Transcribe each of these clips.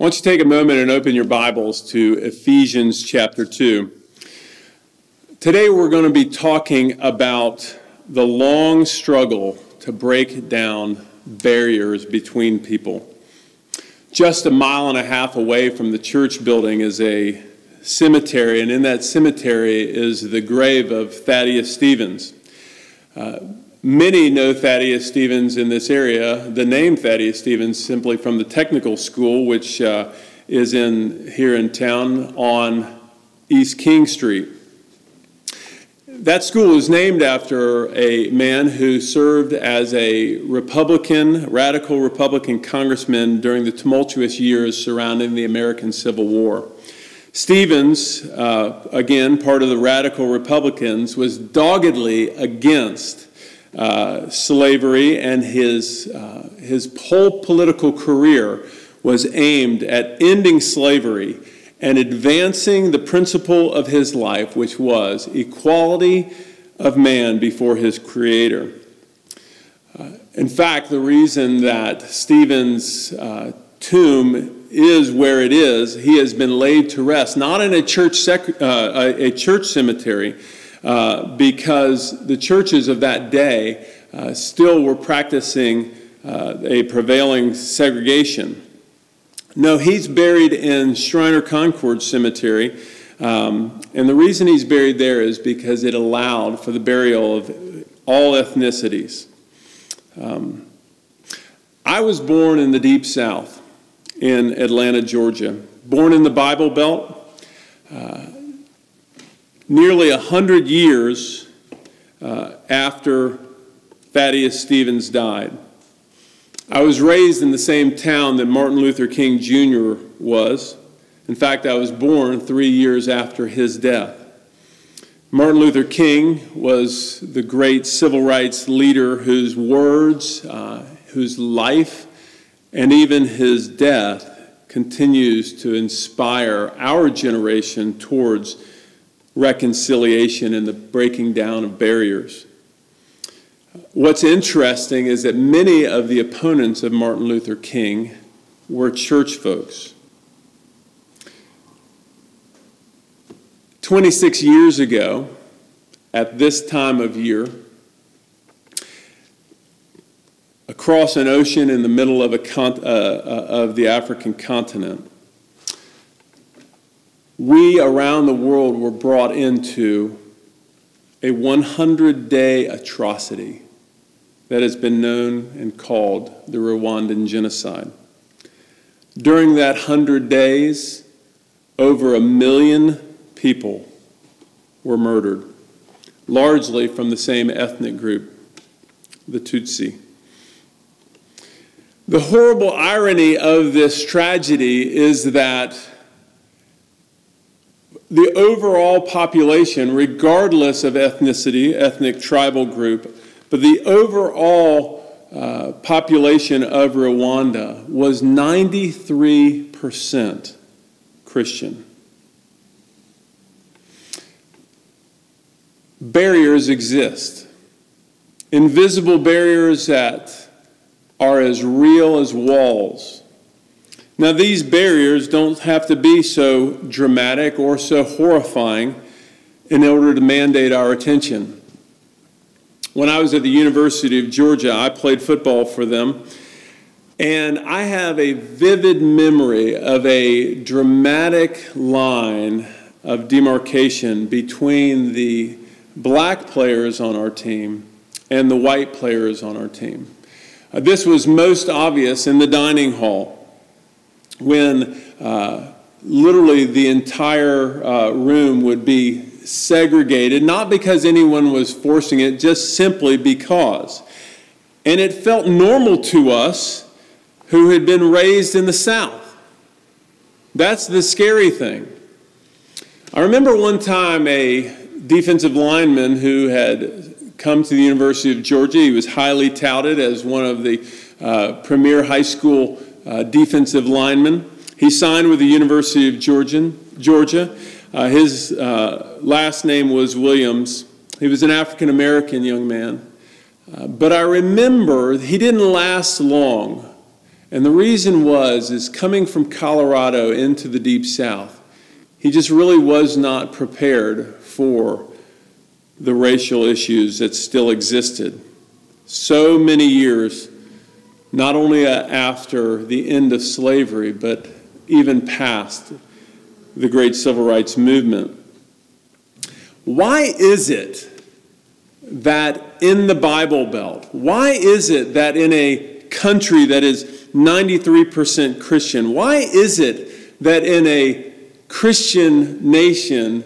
Why don't you take a moment and open your Bibles to Ephesians chapter 2. Today we're going to be talking about the long struggle to break down barriers between people. Just a mile and a half away from the church building is a cemetery, and in that cemetery is the grave of Thaddeus Stevens. Uh, Many know Thaddeus Stevens in this area, the name Thaddeus Stevens simply from the technical school, which uh, is in here in town on East King Street. That school is named after a man who served as a Republican, radical Republican congressman during the tumultuous years surrounding the American Civil War. Stevens, uh, again, part of the radical Republicans, was doggedly against uh, slavery, and his, uh, his whole political career was aimed at ending slavery and advancing the principle of his life, which was equality of man before his Creator. Uh, in fact, the reason that Stevens' uh, tomb is where it is, he has been laid to rest, not in a church, sec- a church cemetery, uh, because the churches of that day uh, still were practicing uh, a prevailing segregation. No, he's buried in Shreiner Concord Cemetery. Um, and the reason he's buried there is because it allowed for the burial of all ethnicities. Um, I was born in the Deep South in Atlanta, Georgia. Born in the Bible Belt. Uh, nearly 100 years uh, after Thaddeus Stevens died. I was raised in the same town that Martin Luther King Jr. was. In fact, I was born three years after his death. Martin Luther King was the great civil rights leader whose words, uh, whose life, and even his death continues to inspire our generation towards reconciliation and the breaking down of barriers. What's interesting is that many of the opponents of Martin Luther King were church folks. 26 years ago, at this time of year, across an ocean in the middle of, a con- uh, uh, of the African continent, we around the world were brought into a 100 day atrocity that has been known and called the Rwandan genocide. During that 100 days, over a million people were murdered, largely from the same ethnic group, the Tutsi. The horrible irony of this tragedy is that the overall population, regardless of ethnicity, ethnic tribal group, but the overall uh, population of Rwanda was 93% Christian. Barriers exist, invisible barriers that are as real as walls now, these barriers don't have to be so dramatic or so horrifying in order to mandate our attention. When I was at the University of Georgia, I played football for them. And I have a vivid memory of a dramatic line of demarcation between the black players on our team and the white players on our team. Uh, this was most obvious in the dining hall when uh, literally the entire uh, room would be segregated, not because anyone was forcing it, just simply because. And it felt normal to us who had been raised in the South. That's the scary thing. I remember one time a defensive lineman who had come to the University of Georgia. He was highly touted as one of the uh, premier high school uh, defensive lineman. He signed with the University of Georgia. Georgia. Uh, his uh, last name was Williams. He was an African American young man. Uh, but I remember he didn't last long And the reason was is coming from Colorado into the deep south, he just really was not prepared for the racial issues that still existed. So many years, not only after the end of slavery, but even past the great civil rights movement. Why is it that in the Bible Belt, why is it that in a country that is 93% Christian, why is it that in a Christian nation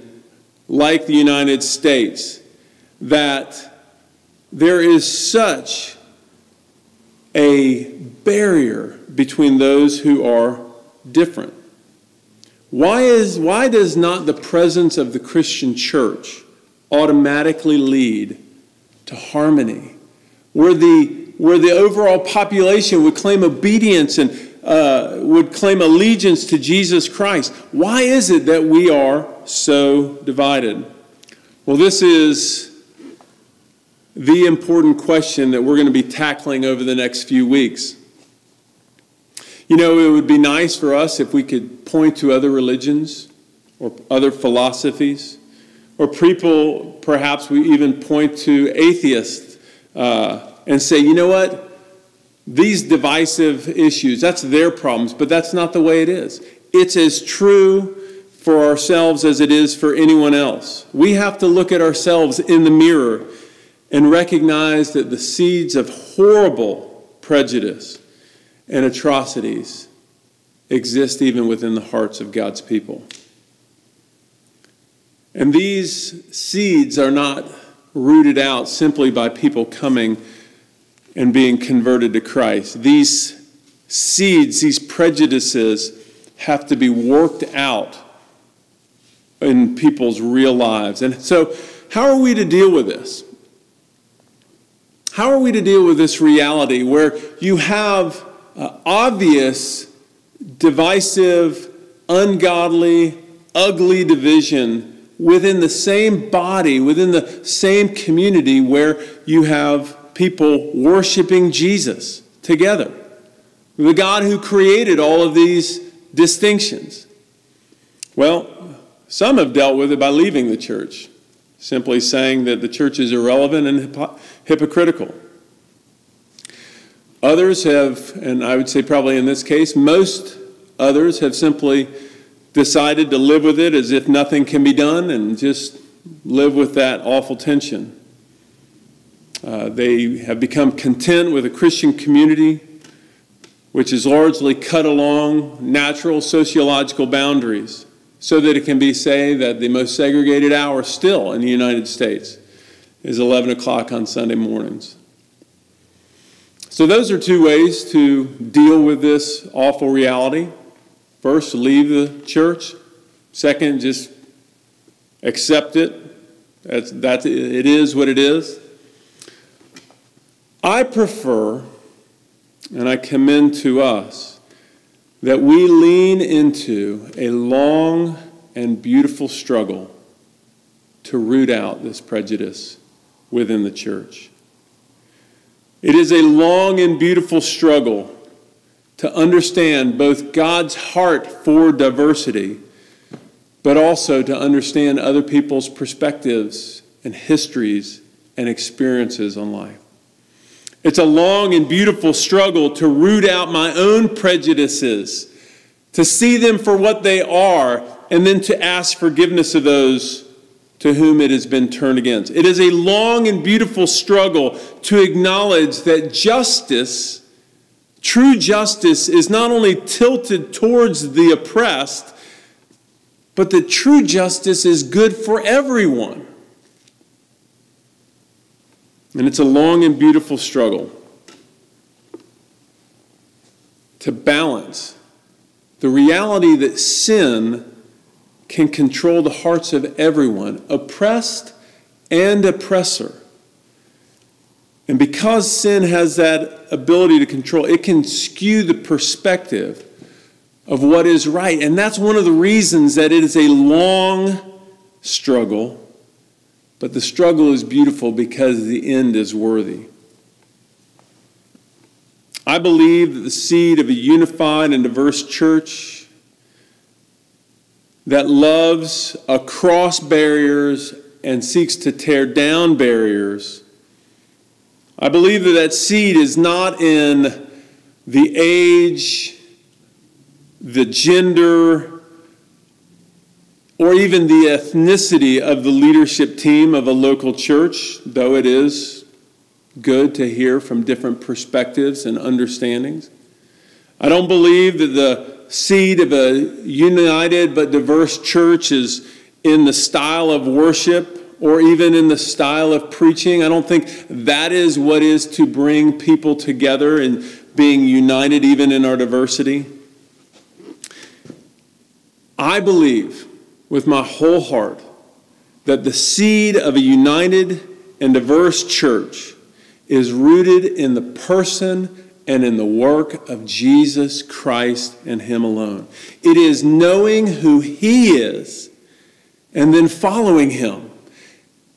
like the United States, that there is such a barrier between those who are different? Why, is, why does not the presence of the Christian church automatically lead to harmony? Where the, where the overall population would claim obedience and uh, would claim allegiance to Jesus Christ. Why is it that we are so divided? Well, this is the important question that we're going to be tackling over the next few weeks. You know, it would be nice for us if we could point to other religions or other philosophies, or people, perhaps we even point to atheists uh, and say, you know what? These divisive issues, that's their problems, but that's not the way it is. It's as true for ourselves as it is for anyone else. We have to look at ourselves in the mirror and recognize that the seeds of horrible prejudice and atrocities exist even within the hearts of God's people. And these seeds are not rooted out simply by people coming and being converted to Christ. These seeds, these prejudices, have to be worked out in people's real lives. And so, how are we to deal with this? How are we to deal with this reality where you have uh, obvious, divisive, ungodly, ugly division within the same body, within the same community where you have people worshiping Jesus together. The God who created all of these distinctions. Well, some have dealt with it by leaving the church, simply saying that the church is irrelevant and hypocritical. Others have, and I would say probably in this case, most others have simply decided to live with it as if nothing can be done and just live with that awful tension. Uh, they have become content with a Christian community which is largely cut along natural sociological boundaries so that it can be say that the most segregated hour still in the United States is 11 o'clock on Sunday mornings. So, those are two ways to deal with this awful reality. First, leave the church. Second, just accept it. That's, that's, it is what it is. I prefer, and I commend to us, that we lean into a long and beautiful struggle to root out this prejudice within the church. It is a long and beautiful struggle to understand both God's heart for diversity, but also to understand other people's perspectives and histories and experiences on life. It's a long and beautiful struggle to root out my own prejudices, to see them for what they are, and then to ask forgiveness of those to whom it has been turned against. It is a long and beautiful struggle to acknowledge that justice, true justice, is not only tilted towards the oppressed, but that true justice is good for everyone. And it's a long and beautiful struggle to balance the reality that sin can control the hearts of everyone, oppressed and oppressor. And because sin has that ability to control, it can skew the perspective of what is right. And that's one of the reasons that it is a long struggle, but the struggle is beautiful because the end is worthy. I believe that the seed of a unified and diverse church that loves across barriers and seeks to tear down barriers. I believe that that seed is not in the age, the gender, or even the ethnicity of the leadership team of a local church, though it is good to hear from different perspectives and understandings. I don't believe that the seed of a united but diverse church is in the style of worship or even in the style of preaching. I don't think that is what is to bring people together and being united even in our diversity. I believe with my whole heart that the seed of a united and diverse church is rooted in the person and in the work of Jesus Christ and Him alone. It is knowing who He is and then following Him.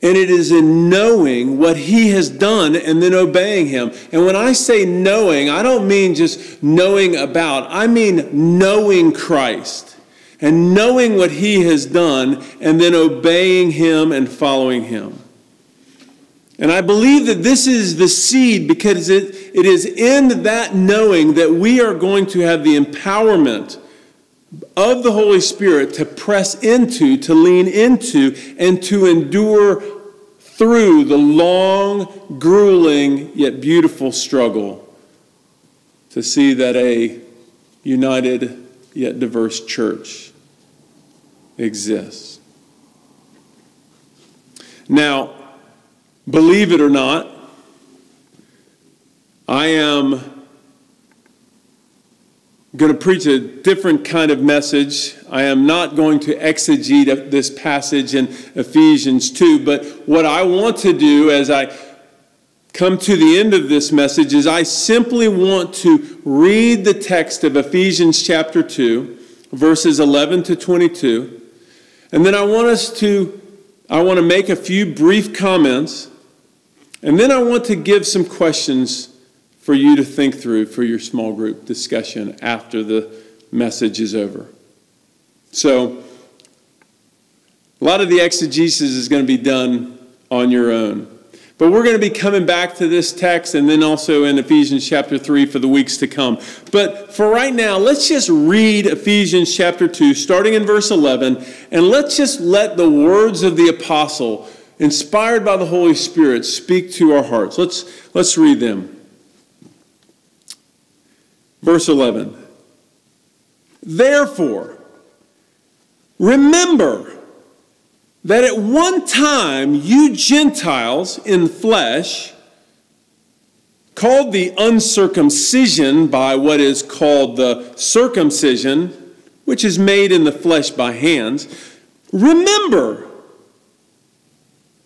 And it is in knowing what He has done and then obeying Him. And when I say knowing, I don't mean just knowing about, I mean knowing Christ and knowing what He has done and then obeying Him and following Him. And I believe that this is the seed because it, it is in that knowing that we are going to have the empowerment of the Holy Spirit to press into, to lean into, and to endure through the long, grueling, yet beautiful struggle to see that a united yet diverse church exists. Now, Believe it or not, I am going to preach a different kind of message. I am not going to exegete this passage in Ephesians 2, but what I want to do as I come to the end of this message is I simply want to read the text of Ephesians chapter 2, verses 11 to 22, and then I want us to I want to make a few brief comments and then I want to give some questions for you to think through for your small group discussion after the message is over. So, a lot of the exegesis is going to be done on your own. But we're going to be coming back to this text and then also in Ephesians chapter 3 for the weeks to come. But for right now, let's just read Ephesians chapter 2, starting in verse 11, and let's just let the words of the apostle inspired by the Holy Spirit, speak to our hearts. Let's, let's read them. Verse 11. Therefore, remember that at one time you Gentiles in flesh, called the uncircumcision by what is called the circumcision, which is made in the flesh by hands, remember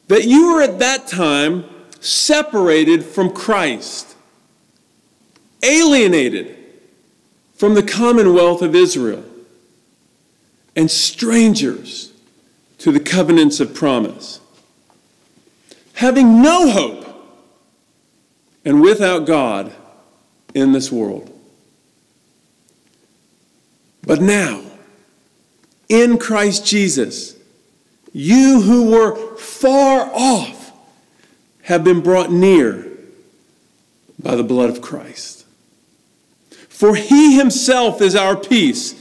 that you were at that time separated from Christ, alienated from the commonwealth of Israel, and strangers to the covenants of promise, having no hope and without God in this world. But now, in Christ Jesus, you who were far off have been brought near by the blood of Christ. For he himself is our peace,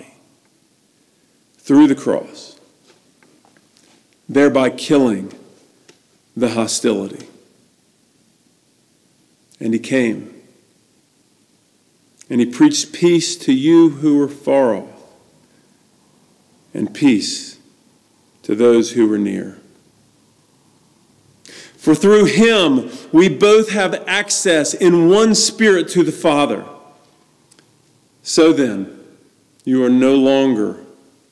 through the cross, thereby killing the hostility. And he came. And he preached peace to you who were far off, and peace to those who were near. For through him we both have access in one spirit to the Father. So then, you are no longer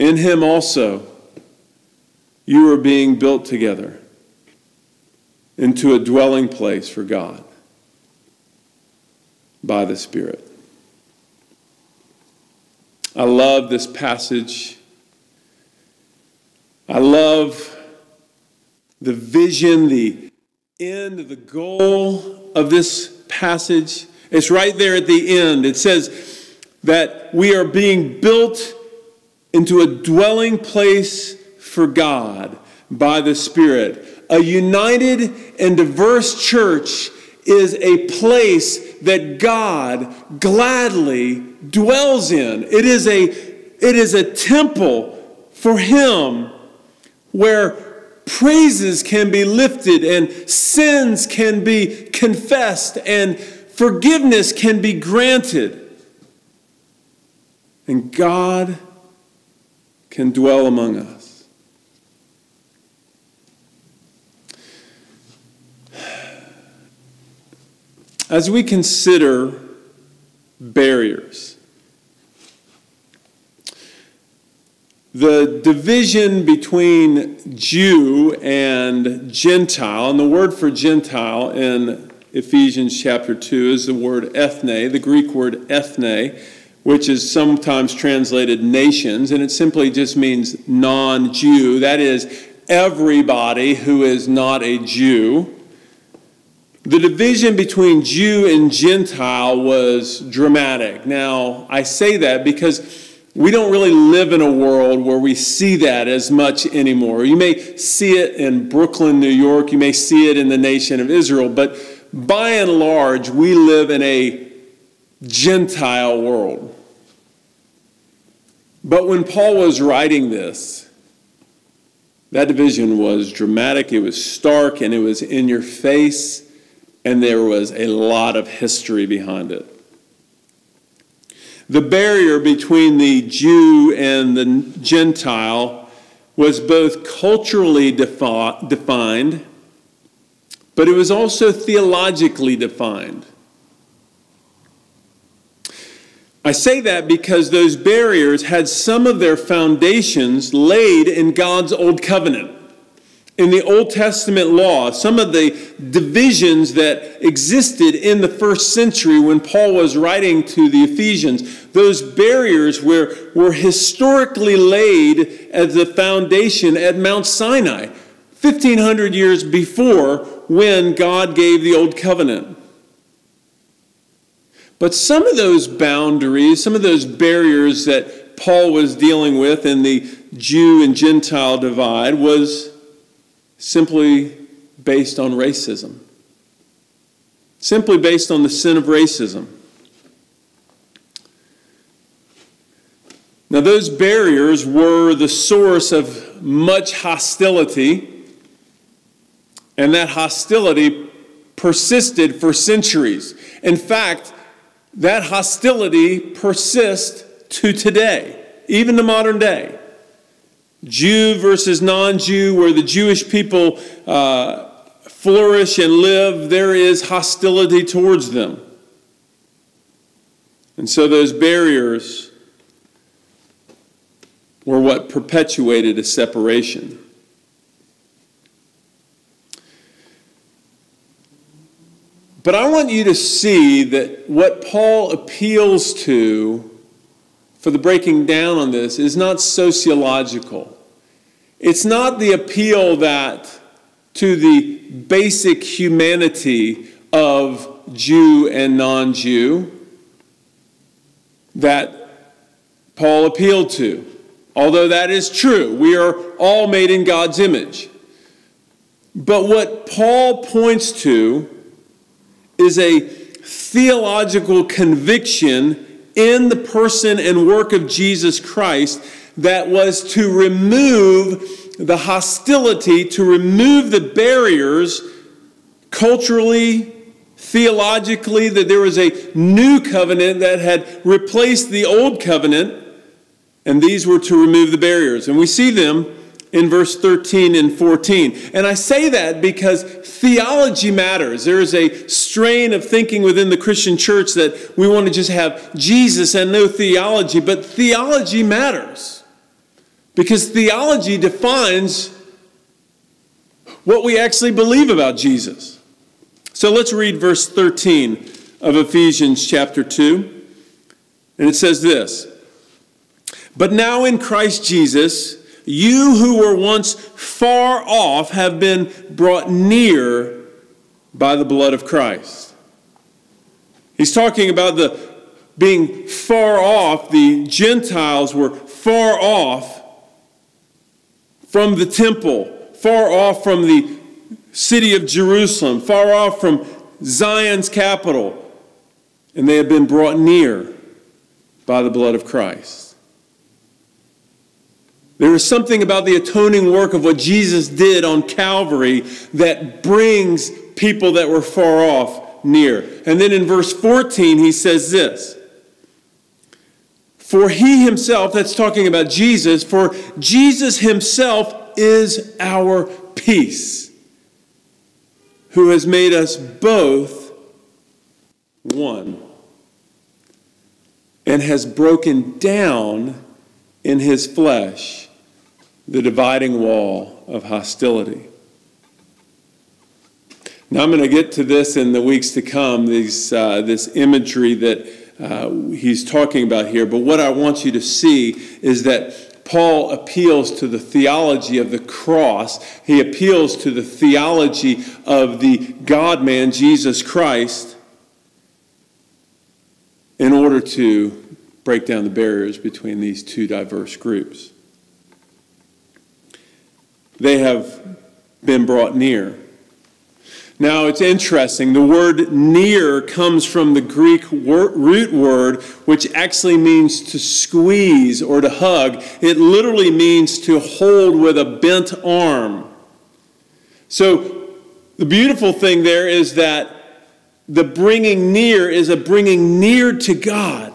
In him also, you are being built together into a dwelling place for God by the Spirit. I love this passage. I love the vision, the end, the goal of this passage. It's right there at the end. It says that we are being built into a dwelling place for God by the Spirit. A united and diverse church is a place that God gladly dwells in. It is a, it is a temple for Him where praises can be lifted and sins can be confessed and forgiveness can be granted. And God can dwell among us. As we consider barriers, the division between Jew and Gentile, and the word for Gentile in Ephesians chapter 2 is the word ethne, the Greek word ethne, which is sometimes translated nations, and it simply just means non Jew. That is, everybody who is not a Jew. The division between Jew and Gentile was dramatic. Now, I say that because we don't really live in a world where we see that as much anymore. You may see it in Brooklyn, New York, you may see it in the nation of Israel, but by and large, we live in a Gentile world. But when Paul was writing this, that division was dramatic, it was stark, and it was in your face, and there was a lot of history behind it. The barrier between the Jew and the Gentile was both culturally defi- defined, but it was also theologically defined. I say that because those barriers had some of their foundations laid in God's old covenant in the Old Testament law, some of the divisions that existed in the first century when Paul was writing to the Ephesians, those barriers were, were historically laid as the foundation at Mount Sinai, 1500 years before when God gave the Old Covenant. But some of those boundaries, some of those barriers that Paul was dealing with in the Jew and Gentile divide was simply based on racism, simply based on the sin of racism. Now, those barriers were the source of much hostility, and that hostility persisted for centuries. In fact, that hostility persists to today, even to modern day. Jew versus non Jew, where the Jewish people uh, flourish and live, there is hostility towards them. And so those barriers were what perpetuated a separation. But I want you to see that what Paul appeals to for the breaking down on this is not sociological. It's not the appeal that to the basic humanity of Jew and non Jew that Paul appealed to. although that is true. We are all made in God's image. But what Paul points to is a theological conviction in the person and work of Jesus Christ that was to remove the hostility, to remove the barriers culturally, theologically, that there was a new covenant that had replaced the old covenant, and these were to remove the barriers. And we see them in verse 13 and 14. And I say that because theology matters. There is a strain of thinking within the Christian church that we want to just have Jesus and no theology, but theology matters because theology defines what we actually believe about Jesus. So let's read verse 13 of Ephesians chapter 2. And it says this But now in Christ Jesus, you who were once far off have been brought near by the blood of Christ. He's talking about the being far off. The Gentiles were far off from the temple, far off from the city of Jerusalem, far off from Zion's capital, and they have been brought near by the blood of Christ. There is something about the atoning work of what Jesus did on Calvary that brings people that were far off near. And then in verse 14, he says this For he himself, that's talking about Jesus, for Jesus himself is our peace, who has made us both one and has broken down in his flesh the dividing wall of hostility. Now, I'm going to get to this in the weeks to come, these, uh, this imagery that uh, he's talking about here. But what I want you to see is that Paul appeals to the theology of the cross, he appeals to the theology of the God man, Jesus Christ, in order to break down the barriers between these two diverse groups they have been brought near. Now, it's interesting. The word near comes from the Greek root word, which actually means to squeeze or to hug. It literally means to hold with a bent arm. So, the beautiful thing there is that the bringing near is a bringing near to God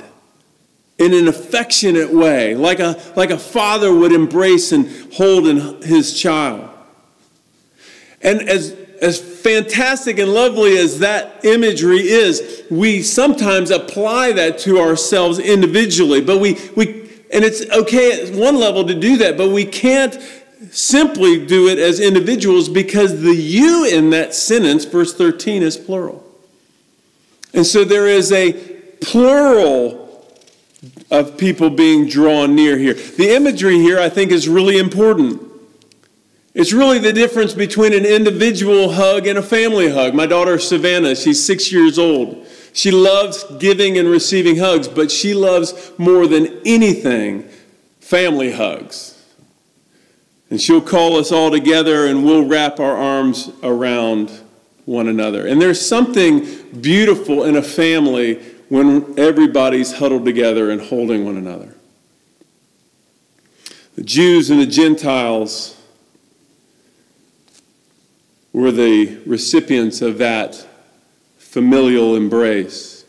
in an affectionate way, like a, like a father would embrace and hold in his child. And as, as fantastic and lovely as that imagery is, we sometimes apply that to ourselves individually. But we, we and it's okay at one level to do that, but we can't simply do it as individuals because the you in that sentence, verse 13, is plural. And so there is a plural of people being drawn near here. The imagery here, I think, is really important. It's really the difference between an individual hug and a family hug. My daughter, Savannah, she's six years old. She loves giving and receiving hugs, but she loves more than anything family hugs. And she'll call us all together and we'll wrap our arms around one another. And there's something beautiful in a family when everybody's huddled together and holding one another. The Jews and the Gentiles were the recipients of that familial embrace.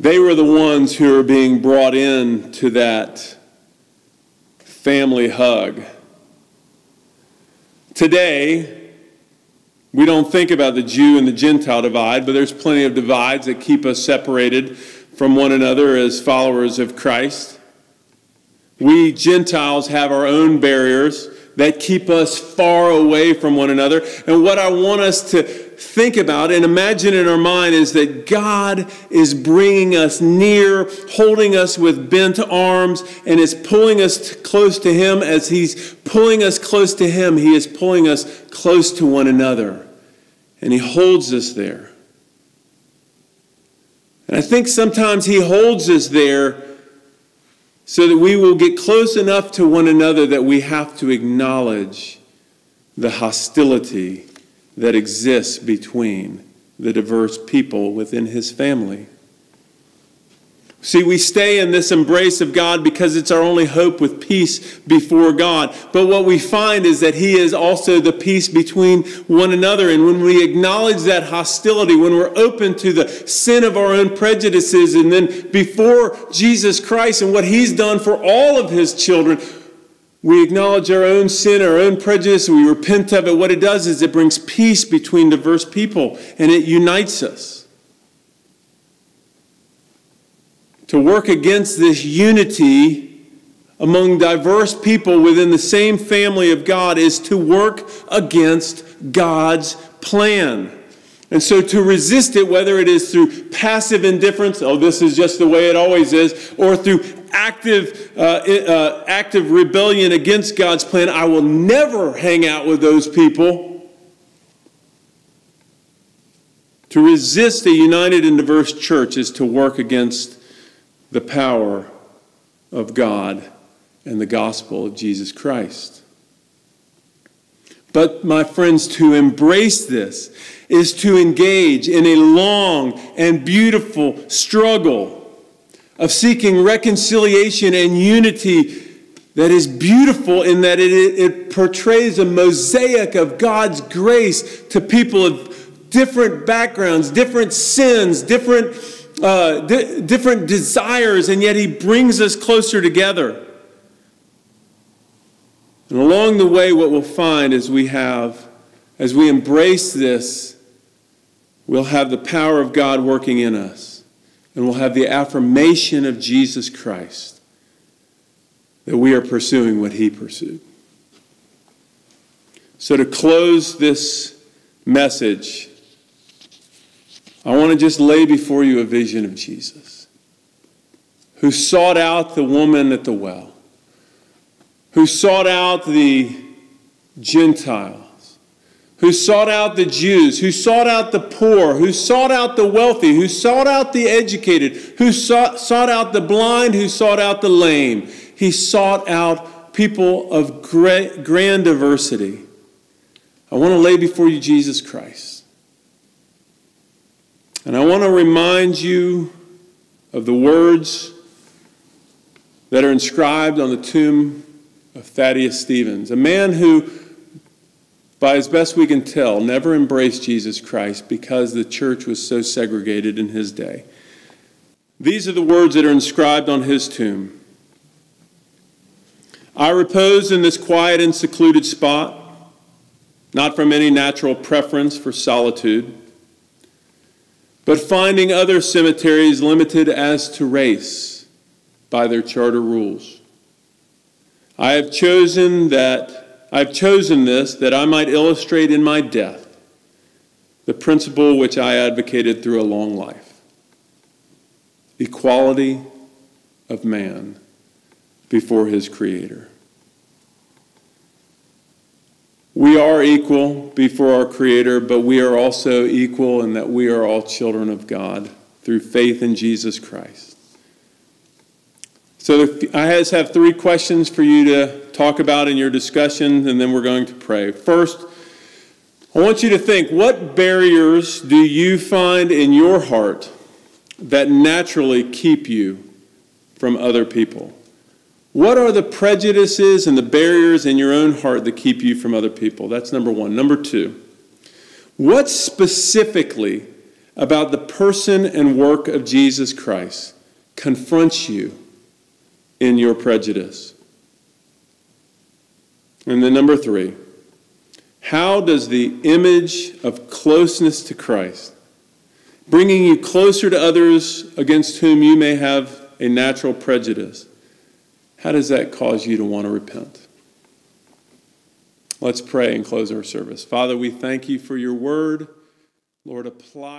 They were the ones who were being brought in to that family hug. Today, we don't think about the Jew and the Gentile divide, but there's plenty of divides that keep us separated from one another as followers of Christ. We Gentiles have our own barriers that keep us far away from one another. And what I want us to think about and imagine in our mind is that God is bringing us near, holding us with bent arms, and is pulling us close to Him. As He's pulling us close to Him, He is pulling us close to one another. And He holds us there. And I think sometimes He holds us there so that we will get close enough to one another that we have to acknowledge the hostility that exists between the diverse people within his family. See, we stay in this embrace of God because it's our only hope with peace before God. But what we find is that He is also the peace between one another. And when we acknowledge that hostility, when we're open to the sin of our own prejudices, and then before Jesus Christ and what He's done for all of His children, we acknowledge our own sin, our own prejudice, we repent of it. What it does is it brings peace between diverse people and it unites us. to work against this unity among diverse people within the same family of God is to work against God's plan. And so to resist it, whether it is through passive indifference, oh, this is just the way it always is, or through active, uh, uh, active rebellion against God's plan, I will never hang out with those people. To resist a united and diverse church is to work against the power of God and the gospel of Jesus Christ. But, my friends, to embrace this is to engage in a long and beautiful struggle of seeking reconciliation and unity that is beautiful in that it, it portrays a mosaic of God's grace to people of different backgrounds, different sins, different uh, di- different desires, and yet He brings us closer together. And along the way, what we'll find is we have, as we embrace this, we'll have the power of God working in us, and we'll have the affirmation of Jesus Christ that we are pursuing what He pursued. So, to close this message, I want to just lay before you a vision of Jesus, who sought out the woman at the well, who sought out the Gentiles, who sought out the Jews, who sought out the poor, who sought out the wealthy, who sought out the educated, who sought, sought out the blind, who sought out the lame. He sought out people of great, grand diversity. I want to lay before you Jesus Christ. And I want to remind you of the words that are inscribed on the tomb of Thaddeus Stevens, a man who, by as best we can tell, never embraced Jesus Christ because the church was so segregated in his day. These are the words that are inscribed on his tomb. I repose in this quiet and secluded spot, not from any natural preference for solitude but finding other cemeteries limited as to race by their charter rules. I have chosen that I've chosen this that I might illustrate in my death the principle which I advocated through a long life. Equality of man before his creator. We are equal before our Creator, but we are also equal in that we are all children of God through faith in Jesus Christ. So I just have three questions for you to talk about in your discussion, and then we're going to pray. First, I want you to think what barriers do you find in your heart that naturally keep you from other people? What are the prejudices and the barriers in your own heart that keep you from other people? That's number one. Number two, what specifically about the person and work of Jesus Christ confronts you in your prejudice? And then number three, how does the image of closeness to Christ, bringing you closer to others against whom you may have a natural prejudice, how does that cause you to want to repent? Let's pray and close our service. Father, we thank you for your word. Lord, apply.